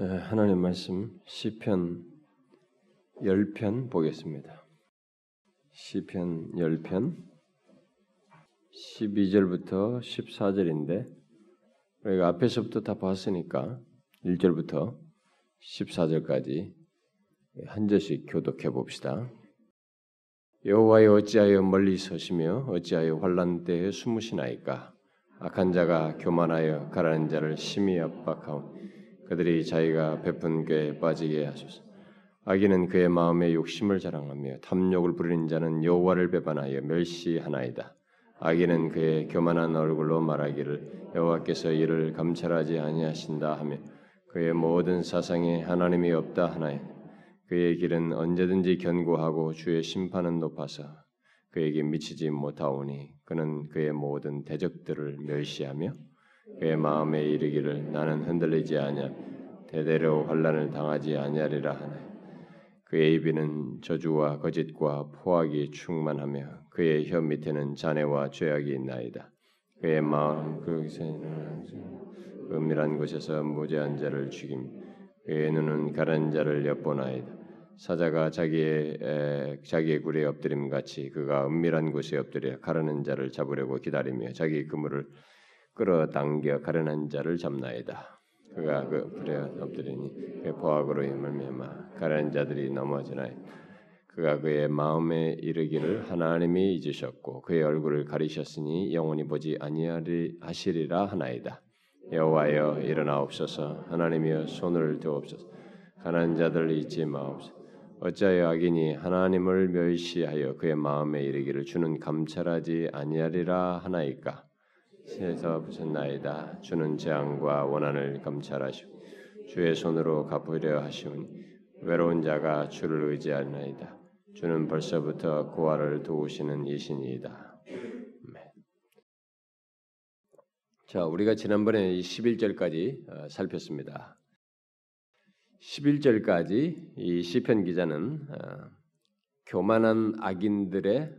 하나님 말씀 시편 10편 보겠습니다. 시편 10편 12절부터 14절인데 우리가 앞에서부터 다 봤으니까 1절부터 14절까지 한 절씩 교독해 봅시다. 여호와여 어찌하여 멀리 서시며 어찌하여 환란 때에 숨으시나이까 악한 자가 교만하여 가라는 자를 심히 압박하오 그들이 자기가 베푼 꾀에 빠지게 하소서. 악인은 그의 마음에 욕심을 자랑하며 탐욕을 부리는 자는 여호와를 배반하여 멸시하나이다. 악인은 그의 교만한 얼굴로 말하기를 여호와께서 이를 감찰하지 아니하신다 하며 그의 모든 사상에 하나님이 없다 하나에 그의 길은 언제든지 견고하고 주의 심판은 높아서 그에게 미치지 못하오니 그는 그의 모든 대적들을 멸시하며 그의 마음에 이르기를 나는 흔들리지 아니하 대대로 환란을 당하지 아니하리라 하네. 그의 입에는 저주와 거짓과 포악이 충만하며 그의 혀 밑에는 잔해와 죄악이 있나이다. 그의 마음 은밀한 곳에서 무죄한 자를 죽임. 그의 눈은 가란 자를 엿보나이다. 사자가 자기의 에, 자기의 굴에 엎드림 같이 그가 은밀한 곳에 엎드려 가르는 자를 잡으려고 기다리며 자기 그물을 끌어당겨 가련한 자를 잡나이다. 그가 그 불에 엎드리니 그 포악으로 말미암아 가련한 자들이 넘어지나이. 그가 그의 마음에 이르기를 하나님이 잊으셨고 그의 얼굴을 가리셨으니 영원히 보지 아니하시리라 하나이다. 여호와여 일어나옵소서 하나님이여 손을 드옵소서 가난 자들 잊지 마옵소서 어찌하여 악인이 하나님을 멸시하여 그의 마음에 이르기를 주는 감찰하지 아니하리라 하나이까 세서 부셨나이다. 주는 재앙과 원한을 감찰하시고 주의 손으로 갚으려 하시오니 외로운 자가 주를 의지하나이다. 주는 벌써부터 고아를 도우시는 이신이다. 자, 우리가 지난번에 11절까지 살폈습니다. 11절까지 이 시편 기자는 교만한 악인들의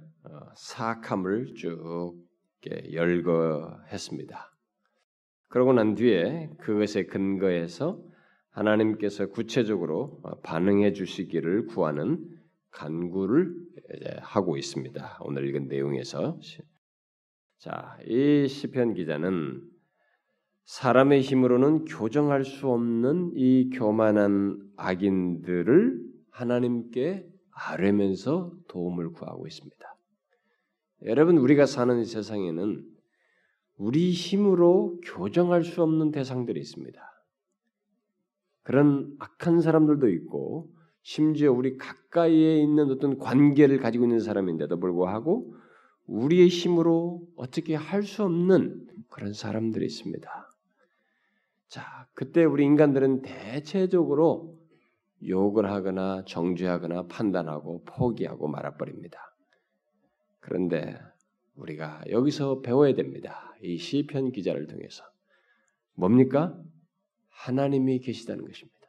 사악함을 쭉 열거했습니다. 그러고 난 뒤에 그것에 근거해서 하나님께서 구체적으로 반응해 주시기를 구하는 간구를 하고 있습니다. 오늘 읽은 내용에서 자, 이 시편 기자는 사람의 힘으로는 교정할 수 없는 이 교만한 악인들을 하나님께 아뢰면서 도움을 구하고 있습니다. 여러분 우리가 사는 세상에는 우리 힘으로 교정할 수 없는 대상들이 있습니다. 그런 악한 사람들도 있고 심지어 우리 가까이에 있는 어떤 관계를 가지고 있는 사람인데도 불구하고 우리의 힘으로 어떻게 할 수 없는 그런 사람들이 있습니다. 자, 그때 우리 인간들은 대체적으로 욕을 하거나 정죄하거나 판단하고 포기하고 말아버립니다. 그런데 우리가 여기서 배워야 됩니다. 이 시편 기자를 통해서 뭡니까? 하나님이 계시다는 것입니다.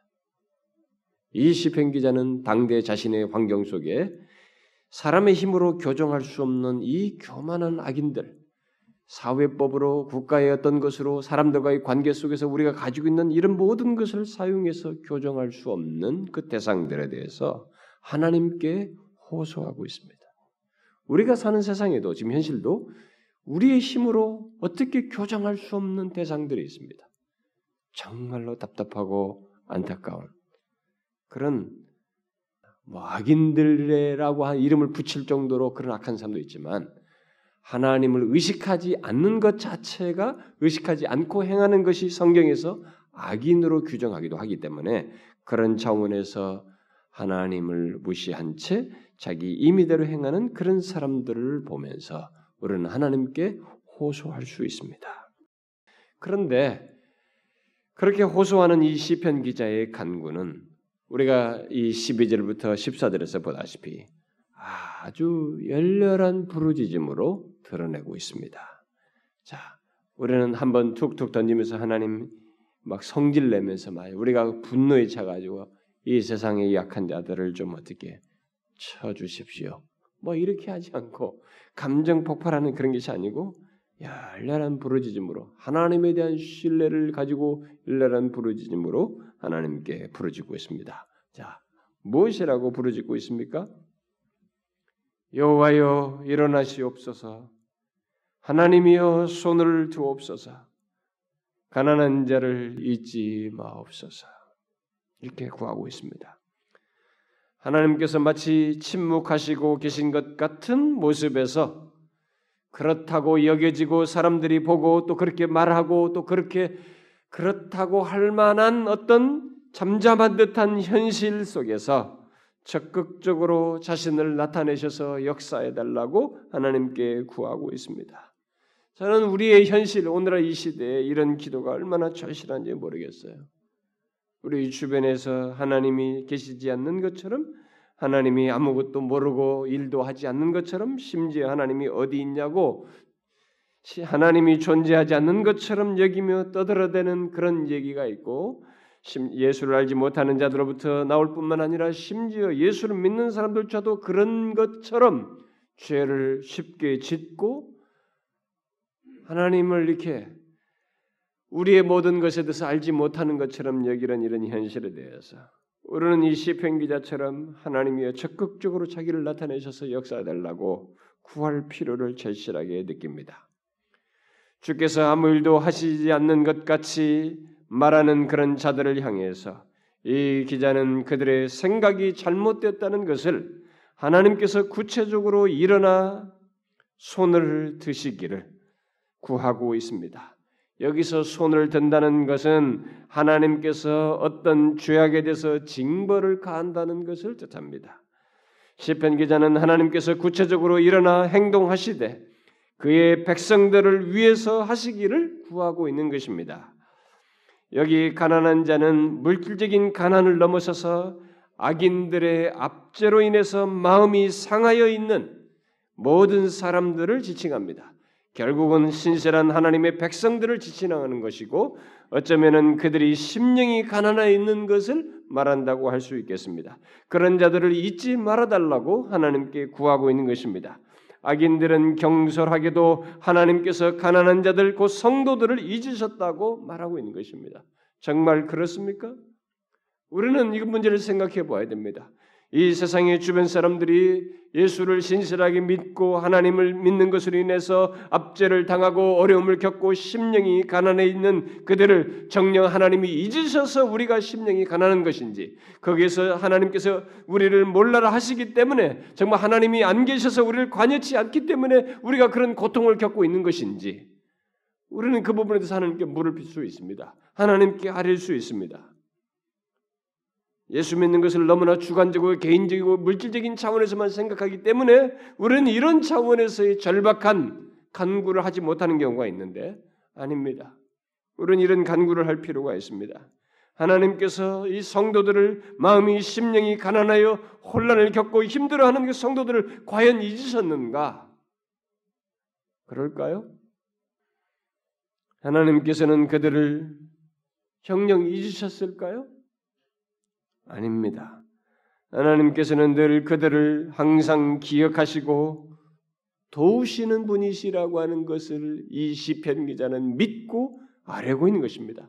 이 시편 기자는 당대 자신의 환경 속에 사람의 힘으로 교정할 수 없는 이 교만한 악인들, 사회법으로 국가의 어떤 것으로 사람들과의 관계 속에서 우리가 가지고 있는 이런 모든 것을 사용해서 교정할 수 없는 그 대상들에 대해서 하나님께 호소하고 있습니다. 우리가 사는 세상에도 지금 현실도 우리의 힘으로 어떻게 교정할 수 없는 대상들이 있습니다. 정말로 답답하고 안타까운 그런 뭐 악인들이라고 한 이름을 붙일 정도로 그런 악한 사람도 있지만 하나님을 의식하지 않는 것 자체가 의식하지 않고 행하는 것이 성경에서 악인으로 규정하기도 하기 때문에 그런 차원에서 하나님을 무시한 채 자기 임의대로 행하는 그런 사람들을 보면서 우리는 하나님께 호소할 수 있습니다. 그런데 그렇게 호소하는 이 시편 기자의 간구는 우리가 이 12절부터 14절에서 보다시피 아주 열렬한 부르짖음으로 드러내고 있습니다. 자, 우리는 한번 툭툭 던지면서 하나님 막 성질 내면서 말 우리가 분노에 차가지고 이 세상의 약한 자들을 좀 어떻게 쳐 주십시오. 뭐 이렇게 하지 않고 감정 폭발하는 그런 것이 아니고 열렬한 부르짖음으로 하나님에 대한 신뢰를 가지고 열렬한 부르짖음으로 하나님께 부르짖고 있습니다. 자, 무엇이라고 부르짖고 있습니까? 여호와여 일어나시옵소서. 하나님이여 손을 두옵소서. 가난한 자를 잊지 마옵소서. 이렇게 구하고 있습니다. 하나님께서 마치 침묵하시고 계신 것 같은 모습에서 그렇다고 여겨지고 사람들이 보고 또 그렇게 말하고 또 그렇게 그렇다고 할 만한 어떤 잠잠한 듯한 현실 속에서 적극적으로 자신을 나타내셔서 역사해 달라고 하나님께 구하고 있습니다. 저는 우리의 현실 오늘날 이 시대에 이런 기도가 얼마나 절실한지 모르겠어요. 우리 주변에서 하나님이 계시지 않는 것처럼 하나님이 아무것도 모르고 일도 하지 않는 것처럼 심지어 하나님이 어디 있냐고 하나님이 존재하지 않는 것처럼 여기며 떠들어대는 그런 얘기가 있고 예수를 알지 못하는 자들로부터 나올 뿐만 아니라 심지어 예수를 믿는 사람들조차도 그런 것처럼 죄를 쉽게 짓고 하나님을 이렇게 우리의 모든 것에 대해서 알지 못하는 것처럼 여기는 이런 현실에 대해서 우리는 이 시편 기자처럼 하나님이 적극적으로 자기를 나타내셔서 역사해달라고 구할 필요를 절실하게 느낍니다. 주께서 아무 일도 하시지 않는 것 같이 말하는 그런 자들을 향해서 이 기자는 그들의 생각이 잘못됐다는 것을 하나님께서 구체적으로 일어나 손을 드시기를 구하고 있습니다. 여기서 손을 든다는 것은 하나님께서 어떤 죄악에 대해서 징벌을 가한다는 것을 뜻합니다. 시편 기자는 하나님께서 구체적으로 일어나 행동하시되 그의 백성들을 위해서 하시기를 구하고 있는 것입니다. 여기 가난한 자는 물질적인 가난을 넘어서서 악인들의 압제로 인해서 마음이 상하여 있는 모든 사람들을 지칭합니다. 결국은 신실한 하나님의 백성들을 지칭하는 것이고 어쩌면은 그들이 심령이 가난해 있는 것을 말한다고 할 수 있겠습니다. 그런 자들을 잊지 말아 달라고 하나님께 구하고 있는 것입니다. 악인들은 경솔하게도 하나님께서 가난한 자들 곧 성도들을 잊으셨다고 말하고 있는 것입니다. 정말 그렇습니까? 우리는 이 문제를 생각해 봐야 됩니다. 이 세상의 주변 사람들이 예수를 신실하게 믿고 하나님을 믿는 것으로 인해서 압제를 당하고 어려움을 겪고 심령이 가난해 있는 그들을 정녕 하나님이 잊으셔서 우리가 심령이 가난한 것인지 거기에서 하나님께서 우리를 몰라라 하시기 때문에 정말 하나님이 안 계셔서 우리를 관여치 않기 때문에 우리가 그런 고통을 겪고 있는 것인지 우리는 그 부분에 대해서 하나님께 물을 빌 수 있습니다. 하나님께 아릴 수 있습니다. 예수 믿는 것을 너무나 주관적이고 개인적이고 물질적인 차원에서만 생각하기 때문에 우리는 이런 차원에서의 절박한 간구를 하지 못하는 경우가 있는데 아닙니다. 우리는 이런 간구를 할 필요가 있습니다. 하나님께서 이 성도들을 마음이 심령이 가난하여 혼란을 겪고 힘들어하는 그 성도들을 과연 잊으셨는가? 그럴까요? 하나님께서는 그들을 정령 잊으셨을까요? 아닙니다. 하나님께서는 늘 그들을 항상 기억하시고 도우시는 분이시라고 하는 것을 이 시편 기자는 믿고 알고 있는 것입니다.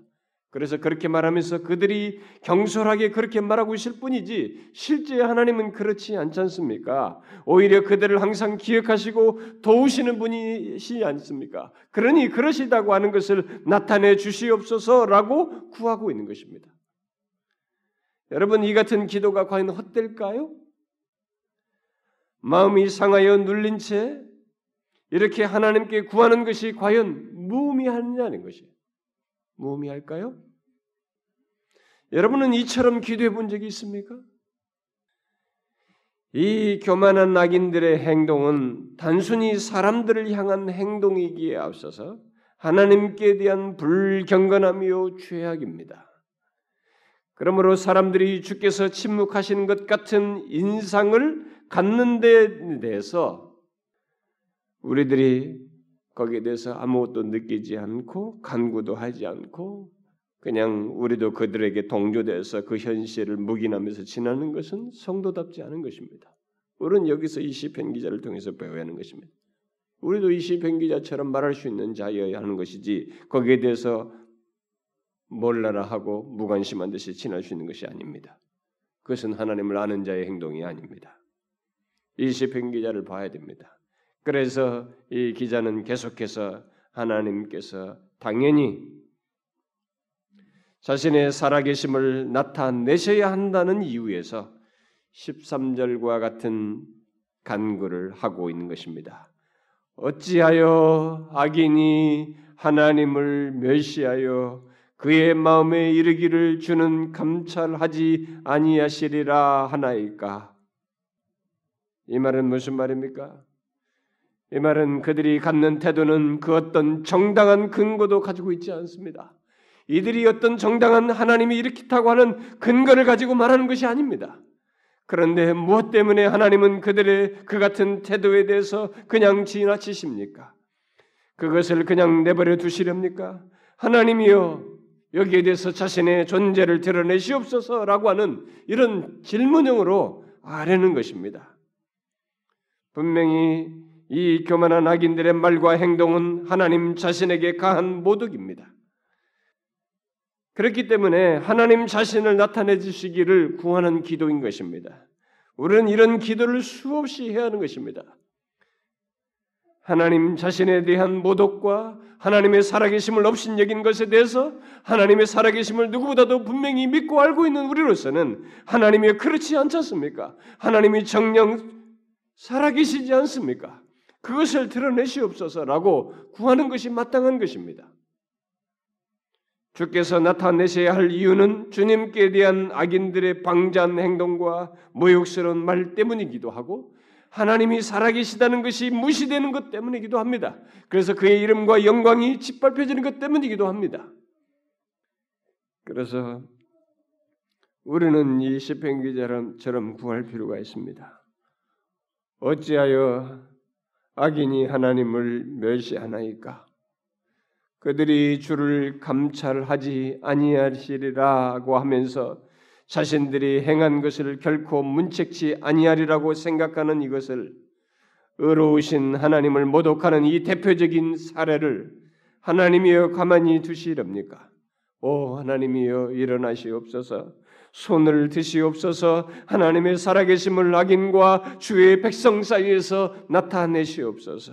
그래서 그렇게 말하면서 그들이 경솔하게 그렇게 말하고 있을 뿐이지 실제 하나님은 그렇지 않지 않습니까? 오히려 그들을 항상 기억하시고 도우시는 분이시 않습니까? 그러니 그러시다고 하는 것을 나타내 주시옵소서라고 구하고 있는 것입니다. 여러분 이 같은 기도가 과연 헛될까요? 마음이 상하여 눌린 채 이렇게 하나님께 구하는 것이 과연 무의미하느냐는 것이 무의미할까요? 여러분은 이처럼 기도해 본 적이 있습니까? 이 교만한 낙인들의 행동은 단순히 사람들을 향한 행동이기에 앞서서 하나님께 대한 불경건함이요 죄악입니다. 그러므로 사람들이 주께서 침묵하시는 것 같은 인상을 갖는 데 대해서 우리들이 거기에 대해서 아무것도 느끼지 않고 간구도 하지 않고 그냥 우리도 그들에게 동조돼서 그 현실을 묵인하면서 지나는 것은 성도답지 않은 것입니다. 우리는 여기서 이 시편 기자를 통해서 배워야 하는 것입니다. 우리도 이 시편 기자처럼 말할 수 있는 자여야 하는 것이지 거기에 대해서 몰라라 하고 무관심한 듯이 지날 수 있는 것이 아닙니다. 그것은 하나님을 아는 자의 행동이 아닙니다. 이 시편 기자를 봐야 됩니다. 그래서 이 기자는 계속해서 하나님께서 당연히 자신의 살아계심을 나타내셔야 한다는 이유에서 13절과 같은 간구를 하고 있는 것입니다. 어찌하여 악인이 하나님을 멸시하여 그의 마음에 이르기를 주는 감찰하지 아니하시리라 하나이까? 이 말은 무슨 말입니까? 이 말은 그들이 갖는 태도는 그 어떤 정당한 근거도 가지고 있지 않습니다. 이들이 어떤 정당한 하나님이 이렇다고 하는 근거를 가지고 말하는 것이 아닙니다. 그런데 무엇 때문에 하나님은 그들의 그 같은 태도에 대해서 그냥 지나치십니까? 그것을 그냥 내버려 두시렵니까? 하나님이여 여기에 대해서 자신의 존재를 드러내시옵소서라고 하는 이런 질문형으로 아뢰는 것입니다. 분명히 이 교만한 악인들의 말과 행동은 하나님 자신에게 가한 모독입니다. 그렇기 때문에 하나님 자신을 나타내 주시기를 구하는 기도인 것입니다. 우리는 이런 기도를 수없이 해야 하는 것입니다. 하나님 자신에 대한 모독과 하나님의 살아계심을 없인 여긴 것에 대해서 하나님의 살아계심을 누구보다도 분명히 믿고 알고 있는 우리로서는 하나님이 그렇지 않지 않습니까? 하나님이 정령 살아계시지 않습니까? 그것을 드러내시옵소서라고 구하는 것이 마땅한 것입니다. 주께서 나타내셔야 할 이유는 주님께 대한 악인들의 방자한 행동과 모욕스러운 말 때문이기도 하고 하나님이 살아계시다는 것이 무시되는 것 때문이기도 합니다. 그래서 그의 이름과 영광이 짓밟혀지는 것 때문이기도 합니다. 그래서 우리는 이 시편 기자처럼 구할 필요가 있습니다. 어찌하여 악인이 하나님을 멸시하나이까? 그들이 주를 감찰하지 아니하시리라고 하면서 자신들이 행한 것을 결코 문책치 아니하리라고 생각하는 이것을 의로우신 하나님을 모독하는 이 대표적인 사례를 하나님이여 가만히 두시렵니까? 오 하나님이여 일어나시옵소서 손을 드시옵소서 하나님의 살아계심을 악인과 주의 백성 사이에서 나타내시옵소서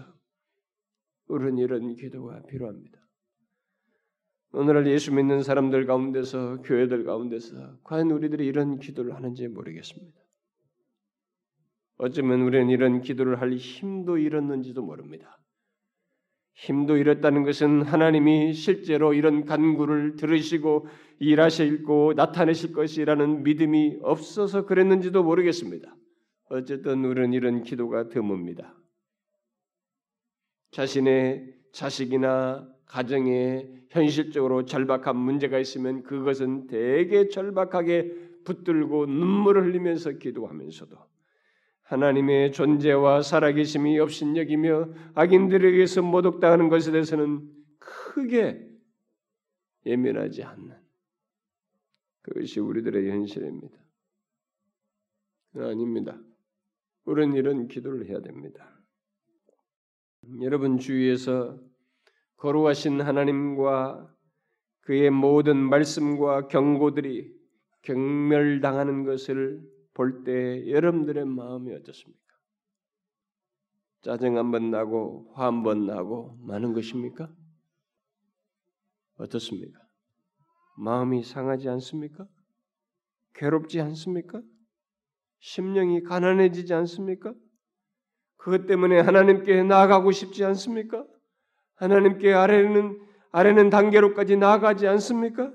우리는 이런 기도가 필요합니다. 오늘날 예수 믿는 사람들 가운데서 교회들 가운데서 과연 우리들이 이런 기도를 하는지 모르겠습니다. 어쩌면 우리는 이런 기도를 할 힘도 잃었는지도 모릅니다. 힘도 잃었다는 것은 하나님이 실제로 이런 간구를 들으시고 일하실고 나타내실 것이라는 믿음이 없어서 그랬는지도 모르겠습니다. 어쨌든 우리는 이런 기도가 드뭅니다. 자신의 자식이나 가정에 현실적으로 절박한 문제가 있으면 그것은 대개 절박하게 붙들고 눈물을 흘리면서 기도하면서도 하나님의 존재와 살아계심이 없인 여기며 악인들에게서 모독당하는 것에 대해서는 크게 예민하지 않는 그것이 우리들의 현실입니다. 아닙니다. 우리는 이런 기도를 해야 됩니다. 여러분 주위에서 거룩하신 하나님과 그의 모든 말씀과 경고들이 경멸당하는 것을 볼 때 여러분들의 마음이 어떻습니까? 짜증 한 번 나고 화 한 번 나고 많은 것입니까? 어떻습니까? 마음이 상하지 않습니까? 괴롭지 않습니까? 심령이 가난해지지 않습니까? 그것 때문에 하나님께 나아가고 싶지 않습니까? 하나님께 아래는 아래는 단계로까지 나아가지 않습니까?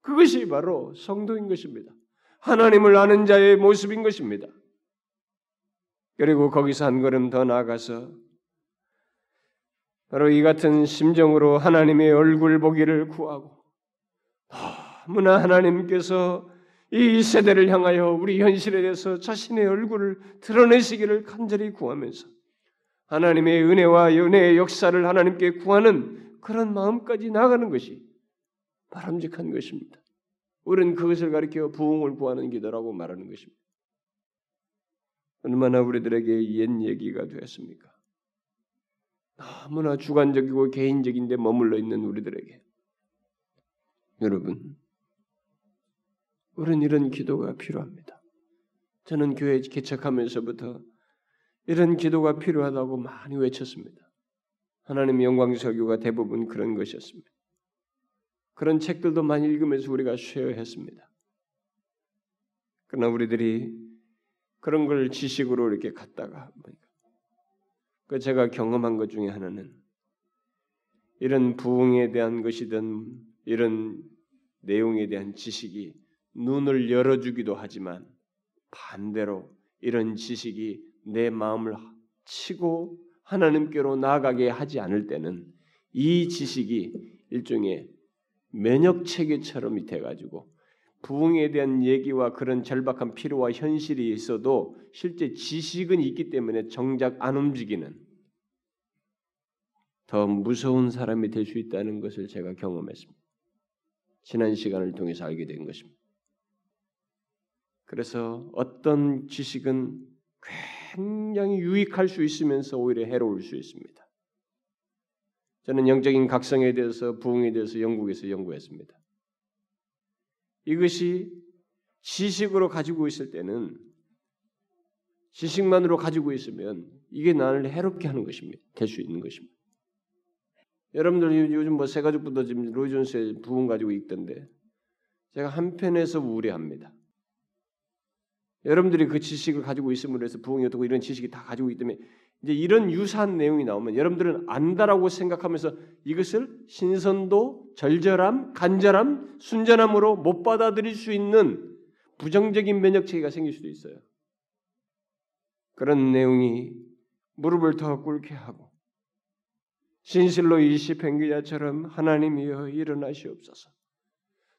그것이 바로 성도인 것입니다. 하나님을 아는 자의 모습인 것입니다. 그리고 거기서 한 걸음 더 나아가서 바로 이 같은 심정으로 하나님의 얼굴 보기를 구하고 너무나 하나님께서 이 세대를 향하여 우리 현실에 대해서 자신의 얼굴을 드러내시기를 간절히 구하면서 하나님의 은혜와 은혜의 역사를 하나님께 구하는 그런 마음까지 나가는 것이 바람직한 것입니다. 우리는 그것을 가리켜 부흥을 구하는 기도라고 말하는 것입니다. 얼마나 우리들에게 옛 얘기가 되었습니까? 너무나 주관적이고 개인적인데 머물러 있는 우리들에게 여러분 우리는 이런 기도가 필요합니다. 저는 교회 개척하면서부터 이런 기도가 필요하다고 많이 외쳤습니다. 하나님 영광 설교가 대부분 그런 것이었습니다. 그런 책들도 많이 읽으면서 우리가 쉐어했습니다. 그러나 우리들이 그런 걸 지식으로 이렇게 갖다가 그 제가 경험한 것 중에 하나는 이런 부흥에 대한 것이든 이런 내용에 대한 지식이 눈을 열어주기도 하지만 반대로 이런 지식이 내 마음을 치고 하나님께로 나아가게 하지 않을 때는 이 지식이 일종의 면역 체계처럼 돼가지고 부흥에 대한 얘기와 그런 절박한 필요와 현실이 있어도 실제 지식은 있기 때문에 정작 안 움직이는 더 무서운 사람이 될 수 있다는 것을 제가 경험했습니다. 지난 시간을 통해서 알게 된 것입니다. 그래서 어떤 지식은 굉장히 유익할 수 있으면서 오히려 해로울 수 있습니다. 저는 영적인 각성에 대해서 부흥에 대해서 영국에서 연구했습니다. 이것이 지식으로 가지고 있을 때는 지식만으로 가지고 있으면 이게 나를 해롭게 하는 것입니다. 될 수 있는 것입니다. 여러분들 요즘 뭐 세 가족부터 지금 로이존스의 부흥 가지고 있던데 제가 한편에서 우려합니다. 여러분들이 그 지식을 가지고 있음으로 해서 부흥이 어떻고 이런 지식이 다 가지고 있기 때문에 이제 이런 유사한 내용이 나오면 여러분들은 안다라고 생각하면서 이것을 신선도, 절절함, 간절함, 순전함으로 못 받아들일 수 있는 부정적인 면역 체계가 생길 수도 있어요. 그런 내용이 무릎을 더 꿇게 하고 진실로 이 시편 기자처럼 하나님이여 일어나시옵소서.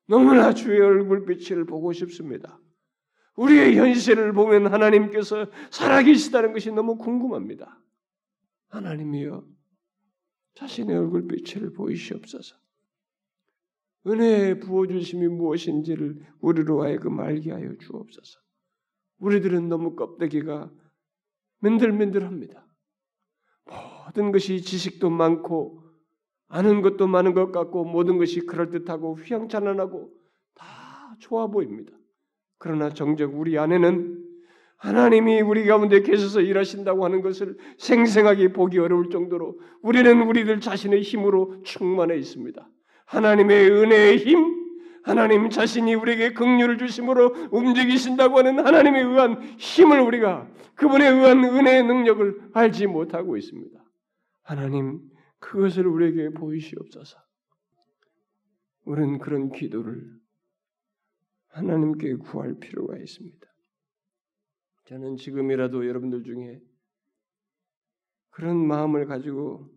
너무나 주의 얼굴빛을 보고 싶습니다. 우리의 현실을 보면 하나님께서 살아계시다는 것이 너무 궁금합니다. 하나님이여 자신의 얼굴빛을 보이시옵소서. 은혜의 부어주심이 무엇인지를 우리로 하여금 알게 하여 주옵소서. 우리들은 너무 껍데기가 맨들맨들합니다. 모든 것이 지식도 많고 아는 것도 많은 것 같고 모든 것이 그럴듯하고 휘황찬란하고 다 좋아 보입니다. 그러나 정작 우리 안에는 하나님이 우리 가운데 계셔서 일하신다고 하는 것을 생생하게 보기 어려울 정도로 우리는 우리들 자신의 힘으로 충만해 있습니다. 하나님의 은혜의 힘, 하나님 자신이 우리에게 긍휼을 주심으로 움직이신다고 하는 하나님에 의한 힘을 우리가 그분에 의한 은혜의 능력을 알지 못하고 있습니다. 하나님 그것을 우리에게 보이시옵소서. 우리는 그런 기도를 하나님께 구할 필요가 있습니다. 저는 지금이라도 여러분들 중에 그런 마음을 가지고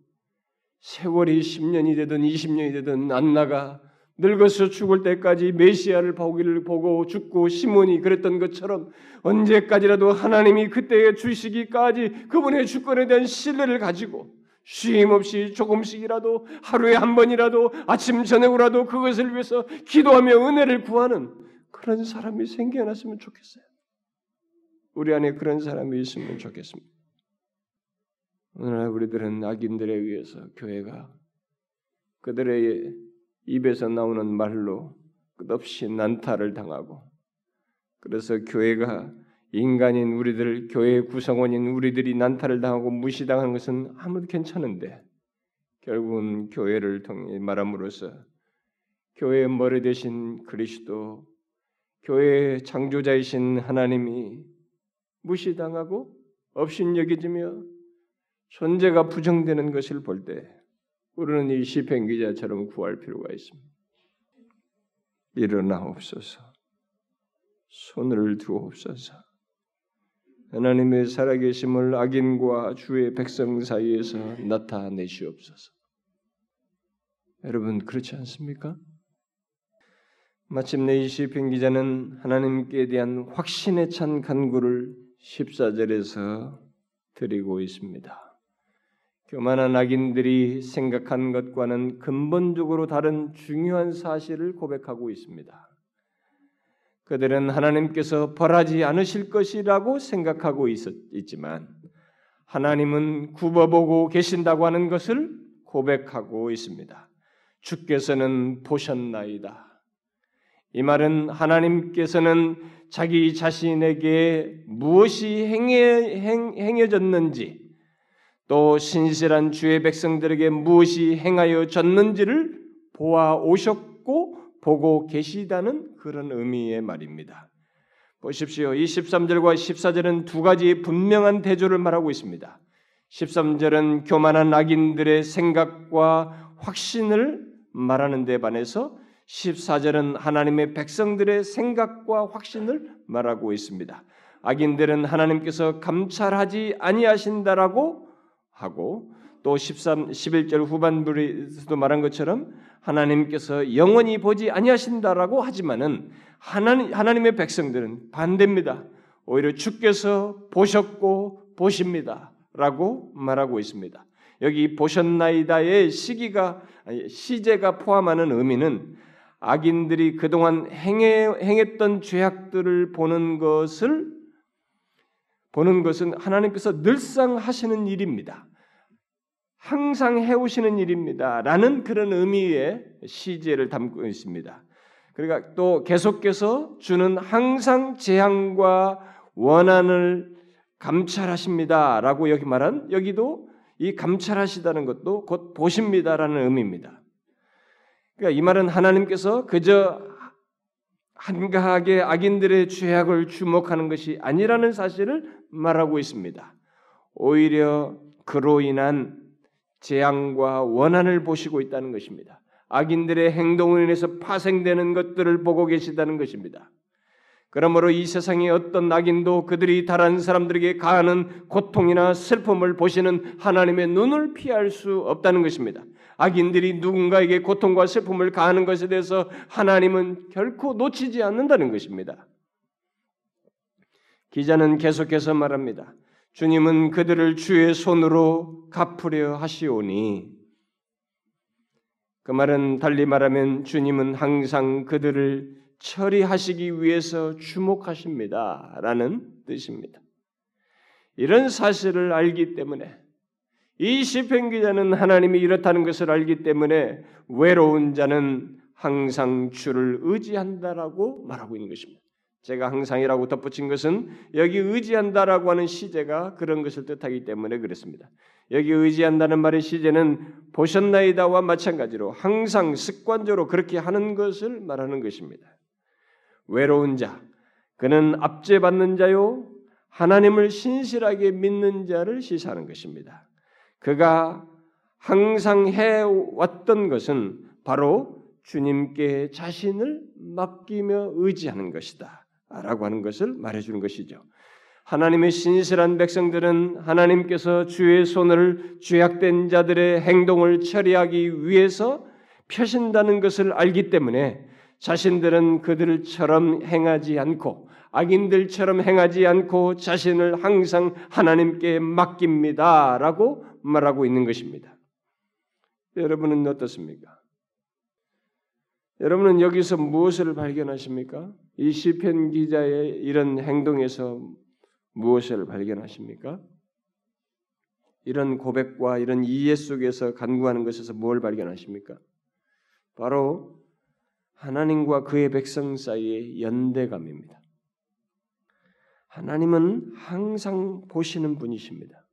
세월이 10년이 되든 20년이 되든 안 나가 늙어서 죽을 때까지 메시아를 보기를 보고 죽고 시몬이 그랬던 것처럼 언제까지라도 하나님이 그때에 주시기까지 그분의 주권에 대한 신뢰를 가지고 쉼 없이 조금씩이라도 하루에 한 번이라도 아침 저녁으로라도 그것을 위해서 기도하며 은혜를 구하는 그런 사람이 생겨났으면 좋겠어요. 우리 안에 그런 사람이 있으면 좋겠습니다. 오늘날 우리들은 악인들에 의해서 교회가 그들의 입에서 나오는 말로 끝없이 난타를 당하고 그래서 교회가 인간인 우리들, 교회 구성원인 우리들이 난타를 당하고 무시당하는 것은 아무도 괜찮은데 결국은 교회를 통해 말함으로써 교회의 머리 대신 그리스도 교회의 창조자이신 하나님이 무시당하고 업신여겨지며 존재가 부정되는 것을 볼 때 우리는 이 시편 기자처럼 구할 필요가 있습니다. 일어나옵소서. 손을 두옵소서. 하나님의 살아계심을 악인과 주의 백성 사이에서 나타내시옵소서. 여러분 그렇지 않습니까? 마침내 이 시편 기자는 하나님께 대한 확신에 찬 간구를 14절에서 드리고 있습니다. 교만한 악인들이 생각한 것과는 근본적으로 다른 중요한 사실을 고백하고 있습니다. 그들은 하나님께서 벌하지 않으실 것이라고 생각하고 있었, 있지만 하나님은 굽어보고 계신다고 하는 것을 고백하고 있습니다. 주께서는 보셨나이다. 이 말은 하나님께서는 자기 자신에게 무엇이 행해, 행, 행해졌는지 또 신실한 주의 백성들에게 무엇이 행하여졌는지를 보아 오셨고 보고 계시다는 그런 의미의 말입니다. 보십시오. 이 13절과 14절은 두 가지 분명한 대조를 말하고 있습니다. 13절은 교만한 악인들의 생각과 확신을 말하는 데 반해서 14절은 하나님의 백성들의 생각과 확신을 말하고 있습니다. 악인들은 하나님께서 감찰하지 아니하신다라고 하고 또 13, 11절 후반부에서도 말한 것처럼 하나님께서 영원히 보지 아니하신다라고 하지만은 하나님, 하나님의 백성들은 반대입니다. 오히려 주께서 보셨고 보십니다. 라고 말하고 있습니다. 여기 보셨나이다의 시기가 시제가 포함하는 의미는 악인들이 그동안 행해, 행했던 죄악들을 보는 것을 보는 것은 하나님께서 늘상 하시는 일입니다. 항상 해오시는 일입니다. 라는 그런 의미의 시제를 담고 있습니다. 그러니까 또 계속해서 주는 항상 재앙과 원한을 감찰하십니다. 라고 여기 말한 여기도 이 감찰하시다는 것도 곧 보십니다라는 의미입니다. 그러니까 이 말은 하나님께서 그저 한가하게 악인들의 죄악을 주목하는 것이 아니라는 사실을 말하고 있습니다. 오히려 그로 인한 재앙과 원한을 보시고 있다는 것입니다. 악인들의 행동을 인해서 파생되는 것들을 보고 계시다는 것입니다. 그러므로 이 세상의 어떤 악인도 그들이 다른 사람들에게 가하는 고통이나 슬픔을 보시는 하나님의 눈을 피할 수 없다는 것입니다. 악인들이 누군가에게 고통과 슬픔을 가하는 것에 대해서 하나님은 결코 놓치지 않는다는 것입니다. 기자는 계속해서 말합니다. 주님은 그들을 주의 손으로 갚으려 하시오니 그 말은 달리 말하면 주님은 항상 그들을 처리하시기 위해서 주목하십니다. 라는 뜻입니다. 이런 사실을 알기 때문에 이 시편 기자는 하나님이 이렇다는 것을 알기 때문에 외로운 자는 항상 주를 의지한다라고 말하고 있는 것입니다. 제가 항상이라고 덧붙인 것은 여기 의지한다라고 하는 시제가 그런 것을 뜻하기 때문에 그렇습니다. 여기 의지한다는 말의 시제는 보셨나이다와 마찬가지로 항상 습관적으로 그렇게 하는 것을 말하는 것입니다. 외로운 자, 그는 압제받는 자요, 하나님을 신실하게 믿는 자를 시사하는 것입니다. 그가 항상 해왔던 것은 바로 주님께 자신을 맡기며 의지하는 것이다. 라고 하는 것을 말해주는 것이죠. 하나님의 신실한 백성들은 하나님께서 주의 손을 죄악된 자들의 행동을 처리하기 위해서 펴신다는 것을 알기 때문에 자신들은 그들처럼 행하지 않고 악인들처럼 행하지 않고 자신을 항상 하나님께 맡깁니다라고 말하고 있는 것입니다. 여러분은 어떻습니까? 여러분은 여기서 무엇을 발견하십니까? 이 시편 기자의 이런 행동에서 무엇을 발견하십니까? 이런 고백과 이런 이해 속에서 간구하는 것에서 뭘 발견하십니까? 바로 하나님과 그의 백성 사이의 연대감입니다. 하나님은 항상 보시는 분이십니다.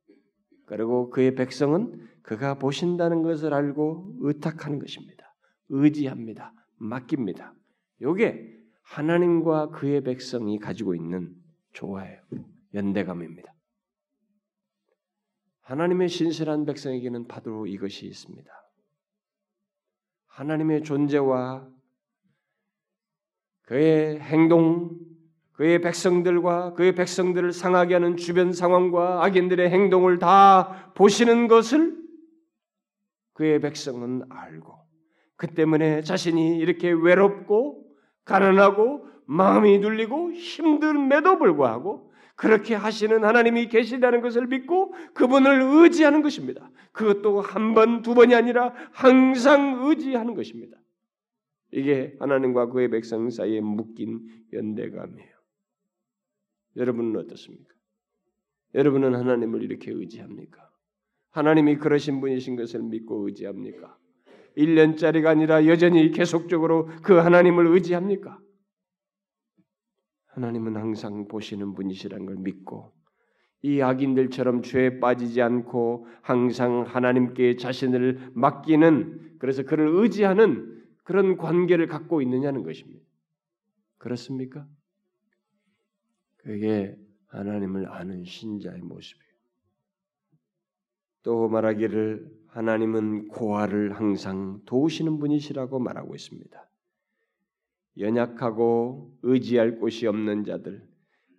그리고 그의 백성은 그가 보신다는 것을 알고 의탁하는 것입니다. 의지합니다. 맡깁니다. 요게 하나님과 그의 백성이 가지고 있는 조화예요. 연대감입니다. 하나님의 신실한 백성에게는 바로 이것이 있습니다. 하나님의 존재와 그의 행동, 그의 백성들과 그의 백성들을 상하게 하는 주변 상황과 악인들의 행동을 다 보시는 것을 그의 백성은 알고 그 때문에 자신이 이렇게 외롭고 가난하고 마음이 눌리고 힘듦에도 불구하고 그렇게 하시는 하나님이 계시다는 것을 믿고 그분을 의지하는 것입니다. 그것도 한 번, 두 번이 아니라 항상 의지하는 것입니다. 이게 하나님과 그의 백성 사이에 묶인 연대감이에요. 여러분은 어떻습니까? 여러분은 하나님을 이렇게 의지합니까? 하나님이 그러신 분이신 것을 믿고 의지합니까? 1년짜리가 아니라 여전히 계속적으로 그 하나님을 의지합니까? 하나님은 항상 보시는 분이시라는 걸 믿고 이 악인들처럼 죄에 빠지지 않고 항상 하나님께 자신을 맡기는 그래서 그를 의지하는 그런 관계를 갖고 있느냐는 것입니다. 그렇습니까? 그게 하나님을 아는 신자의 모습이에요. 또 말하기를 하나님은 고아를 항상 도우시는 분이시라고 말하고 있습니다. 연약하고 의지할 곳이 없는 자들,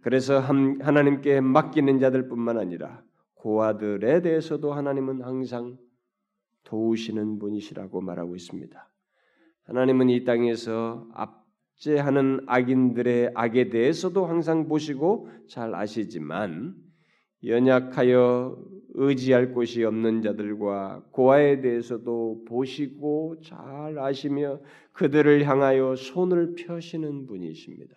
그래서 하나님께 맡기는 자들뿐만 아니라 고아들에 대해서도 하나님은 항상 도우시는 분이시라고 말하고 있습니다. 하나님은 이 땅에서 압제하는 악인들의 악에 대해서도 항상 보시고 잘 아시지만 연약하여 의지할 곳이 없는 자들과 고아에 대해서도 보시고 잘 아시며 그들을 향하여 손을 펴시는 분이십니다.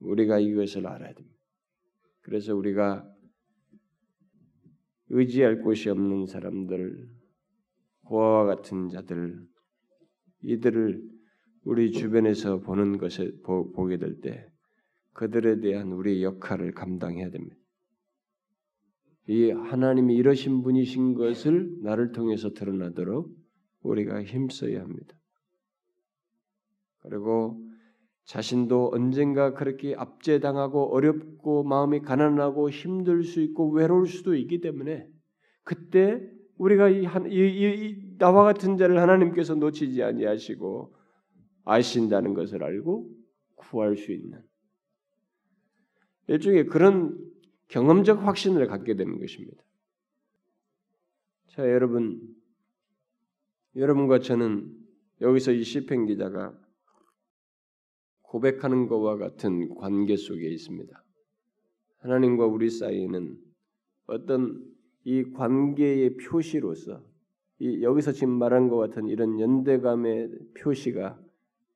우리가 이것을 알아야 됩니다. 그래서 우리가 의지할 곳이 없는 사람들, 고아와 같은 자들, 이들을 우리 주변에서 보는 것을 보, 보게 될 때 그들에 대한 우리 역할을 감당해야 됩니다. 이 하나님이 이러신 분이신 것을 나를 통해서 드러나도록 우리가 힘써야 합니다. 그리고 자신도 언젠가 그렇게 압제당하고 어렵고 마음이 가난하고 힘들 수 있고 외로울 수도 있기 때문에 그때 우리가 이, 이, 이, 나와 같은 자를 하나님께서 놓치지 아니하시고 아신다는 것을 알고 구할 수 있는 일종의 그런 경험적 확신을 갖게 되는 것입니다. 자, 여러분, 여러분과 저는 여기서 이 시편 기자가 고백하는 것과 같은 관계 속에 있습니다. 하나님과 우리 사이에는 어떤 이 관계의 표시로서 이 여기서 지금 말한 것 같은 이런 연대감의 표시가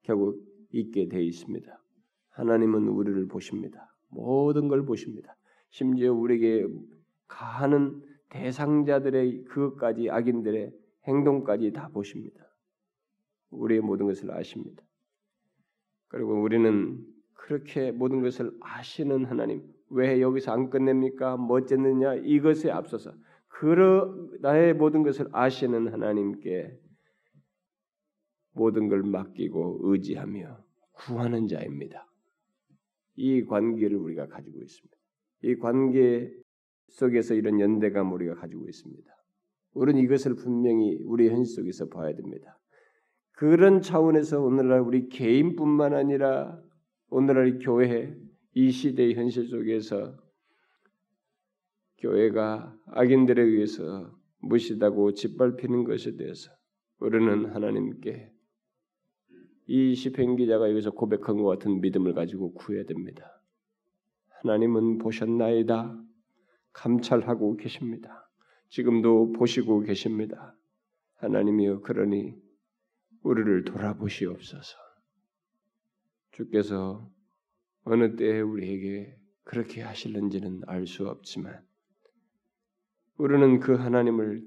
결국 있게 되어 있습니다. 하나님은 우리를 보십니다. 모든 걸 보십니다. 심지어 우리에게 가하는 대상자들의 그것까지 악인들의 행동까지 다 보십니다. 우리의 모든 것을 아십니다. 그리고 우리는 그렇게 모든 것을 아시는 하나님, 왜 여기서 안 끝냅니까? 뭐 어쨌느냐? 이것에 앞서서 그러 나의 모든 것을 아시는 하나님께 모든 걸 맡기고 의지하며 구하는 자입니다. 이 관계를 우리가 가지고 있습니다. 이 관계 속에서 이런 연대감 우리가 가지고 있습니다. 우리는 이것을 분명히 우리 현실 속에서 봐야 됩니다. 그런 차원에서 오늘날 우리 개인뿐만 아니라 오늘날 교회 이 시대의 현실 속에서 교회가 악인들에 의해서 무시하고 짓밟히는 것에 대해서 우리는 하나님께 이 시편 기자가 여기서 고백한 것 같은 믿음을 가지고 구해야 됩니다. 하나님은 보셨나이다. 감찰하고 계십니다. 지금도 보시고 계십니다. 하나님이여 그러니 우리를 돌아보시옵소서. 주께서 어느 때에 우리에게 그렇게 하실는지는 알 수 없지만 우리는 그 하나님을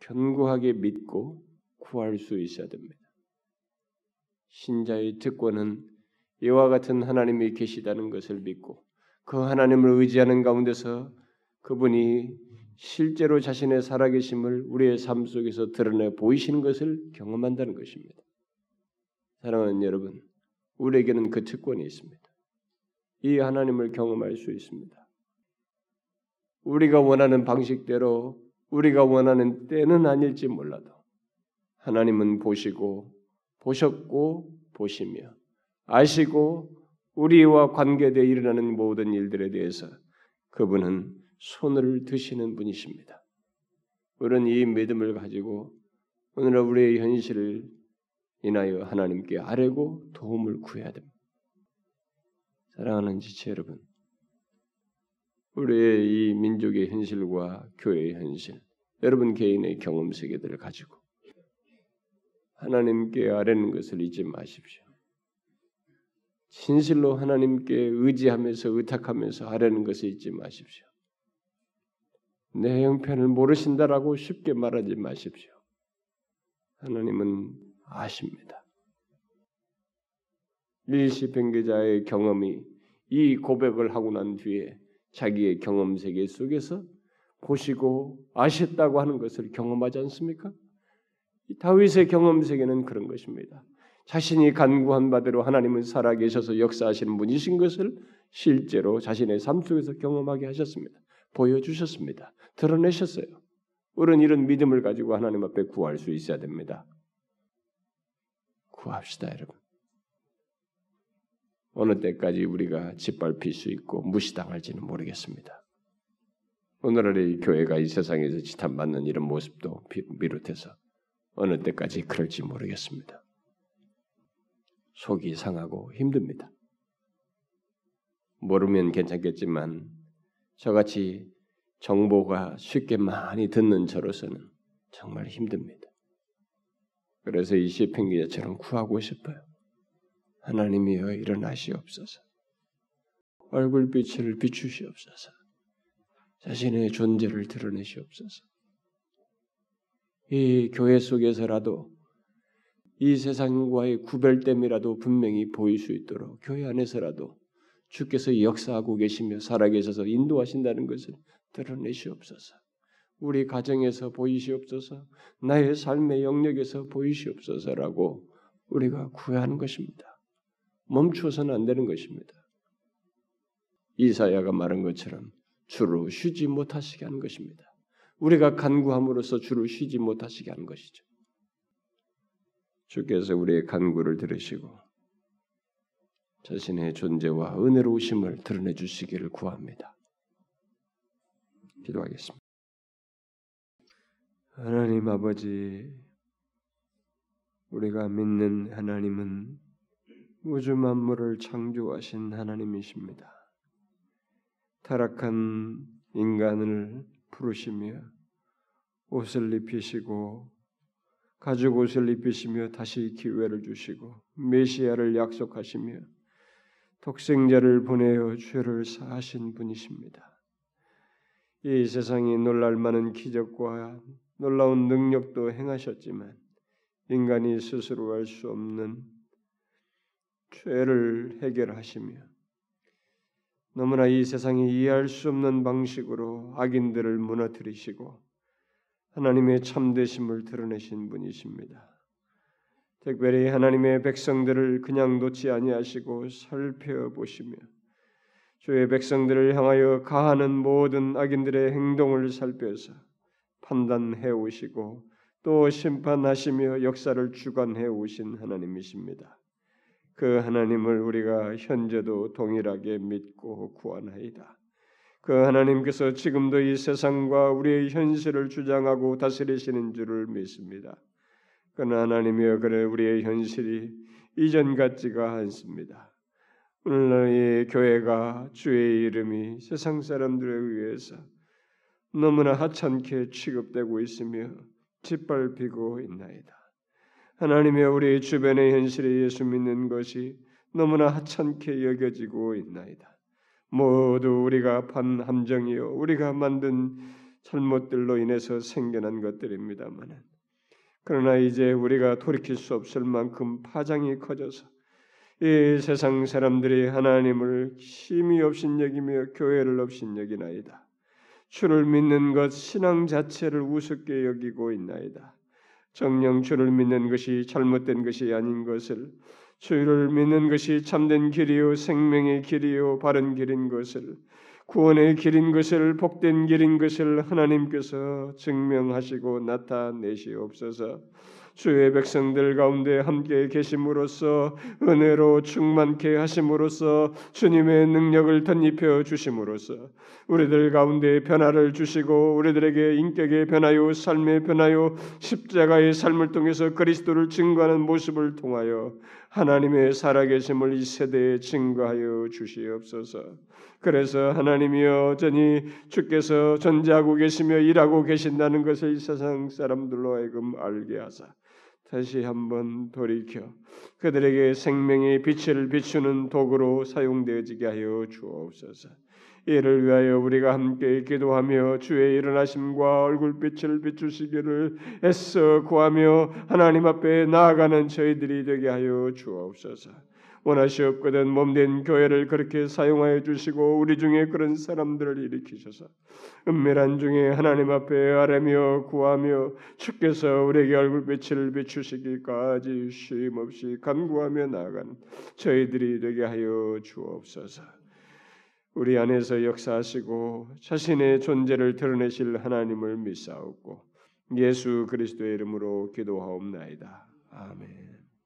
견고하게 믿고 구할 수 있어야 됩니다. 신자의 특권은 이와 같은 하나님이 계시다는 것을 믿고 그 하나님을 의지하는 가운데서 그분이 실제로 자신의 살아계심을 우리의 삶 속에서 드러내 보이시는 것을 경험한다는 것입니다. 사랑하는 여러분, 우리에게는 그 특권이 있습니다. 이 하나님을 경험할 수 있습니다. 우리가 원하는 방식대로 우리가 원하는 때는 아닐지 몰라도 하나님은 보시고 보셨고 보시며 아시고 우리와 관계되어 일어나는 모든 일들에 대해서 그분은 손을 드시는 분이십니다. 우리는 이 믿음을 가지고 오늘 우리의 현실을 인하여 하나님께 아뢰고 도움을 구해야 됩니다. 사랑하는 지체 여러분, 우리의 이 민족의 현실과 교회의 현실, 여러분 개인의 경험 세계들을 가지고 하나님께 아뢰는 것을 잊지 마십시오. 진실로 하나님께 의지하면서 의탁하면서 하려는 것을 잊지 마십시오. 내 형편을 모르신다라고 쉽게 말하지 마십시오. 하나님은 아십니다. 일시편 기자의 경험이 이 고백을 하고 난 뒤에 자기의 경험 세계 속에서 보시고 아셨다고 하는 것을 경험하지 않습니까? 다윗의 경험 세계는 그런 것입니다. 자신이 간구한 바대로 하나님은 살아계셔서 역사하시는 분이신 것을 실제로 자신의 삶 속에서 경험하게 하셨습니다. 보여주셨습니다. 드러내셨어요. 우리는 이런 믿음을 가지고 하나님 앞에 구할 수 있어야 됩니다. 구합시다, 여러분. 어느 때까지 우리가 짓밟힐 수 있고 무시당할지는 모르겠습니다. 오늘날의 교회가 이 세상에서 지탄받는 이런 모습도 비롯해서 어느 때까지 그럴지 모르겠습니다. 속이 상하고 힘듭니다. 모르면 괜찮겠지만 저같이 정보가 쉽게 많이 듣는 저로서는 정말 힘듭니다. 그래서 이 시편 기자처럼 구하고 싶어요. 하나님이여 일어나시옵소서. 얼굴빛을 비추시옵소서. 자신의 존재를 드러내시옵소서. 이 교회 속에서라도 이 세상과의 구별됨이라도 분명히 보일 수 있도록 교회 안에서라도 주께서 역사하고 계시며 살아계셔서 인도하신다는 것을 드러내시옵소서. 우리 가정에서 보이시옵소서. 나의 삶의 영역에서 보이시옵소서라고 우리가 구하는 것입니다. 멈추어서는 안 되는 것입니다. 이사야가 말한 것처럼 주로 쉬지 못하시게 하는 것입니다. 우리가 간구함으로써 주를 쉬지 못하시게 하는 것이죠. 주께서 우리의 간구를 들으시고 자신의 존재와 은혜로우심을 드러내 주시기를 구합니다. 기도하겠습니다. 하나님 아버지, 우리가 믿는 하나님은 우주 만물을 창조하신 하나님이십니다. 타락한 인간을 부르시며 옷을 입히시고 가죽 옷을 입히시며 다시 기회를 주시고 메시아를 약속하시며 독생자를 보내어 죄를 사하신 분이십니다. 이 세상이 놀랄 만한 기적과 놀라운 능력도 행하셨지만 인간이 스스로 할 수 없는 죄를 해결하시며 너무나 이 세상이 이해할 수 없는 방식으로 악인들을 무너뜨리시고 하나님의 참되심을 드러내신 분이십니다. 특별히 하나님의 백성들을 그냥 놓지 아니하시고 살펴보시며 주의 백성들을 향하여 가하는 모든 악인들의 행동을 살펴서 판단해 오시고 또 심판하시며 역사를 주관해 오신 하나님이십니다. 그 하나님을 우리가 현재도 동일하게 믿고 구원하이다. 그 하나님께서 지금도 이 세상과 우리의 현실을 주장하고 다스리시는 줄을 믿습니다. 그러나 하나님이여 그래 우리의 현실이 이전 같지가 않습니다. 오늘날 이 교회가 주의 이름이 세상 사람들에 의해서 너무나 하찮게 취급되고 있으며 짓밟히고 있나이다. 하나님의 우리 주변의 현실에 예수 믿는 것이 너무나 하찮게 여겨지고 있나이다. 모두 우리가 판 함정이요 우리가 만든 잘못들로 인해서 생겨난 것들입니다만 그러나 이제 우리가 돌이킬 수 없을 만큼 파장이 커져서 이 세상 사람들이 하나님을 힘이 없인 여기며 교회를 없인 여기나이다. 주를 믿는 것 신앙 자체를 우습게 여기고 있나이다. 정령 주를 믿는 것이 잘못된 것이 아닌 것을 주를 믿는 것이 참된 길이요 생명의 길이요 바른 길인 것을 구원의 길인 것을 복된 길인 것을 하나님께서 증명하시고 나타내시옵소서. 주의 백성들 가운데 함께 계심으로써 은혜로 충만케 하심으로써 주님의 능력을 덧입혀 주심으로써 우리들 가운데 변화를 주시고 우리들에게 인격의 변화요 삶의 변화요 십자가의 삶을 통해서 그리스도를 증거하는 모습을 통하여 하나님의 살아계심을 이 세대에 증거하여 주시옵소서. 그래서 하나님이 여전히 주께서 존재하고 계시며 일하고 계신다는 것을 이 세상 사람들로 하여금 알게 하사 다시 한번 돌이켜 그들에게 생명의 빛을 비추는 도구로 사용되어지게 하여 주옵소서. 이를 위하여 우리가 함께 기도하며 주의 일어나심과 얼굴빛을 비추시기를 애써 구하며 하나님 앞에 나아가는 저희들이 되게 하여 주옵소서. 원하시옵거든 몸된 교회를 그렇게 사용하여 주시고 우리 중에 그런 사람들을 일으키셔서 은밀한 중에 하나님 앞에 아뢰며 구하며 주께서 우리에게 얼굴빛을 비추시기까지 쉼 없이 간구하며 나아가는 저희들이 되게 하여 주옵소서. 우리 안에서 역사하시고 자신의 존재를 드러내실 하나님을 믿사옵고 예수 그리스도의 이름으로 기도하옵나이다. 아멘.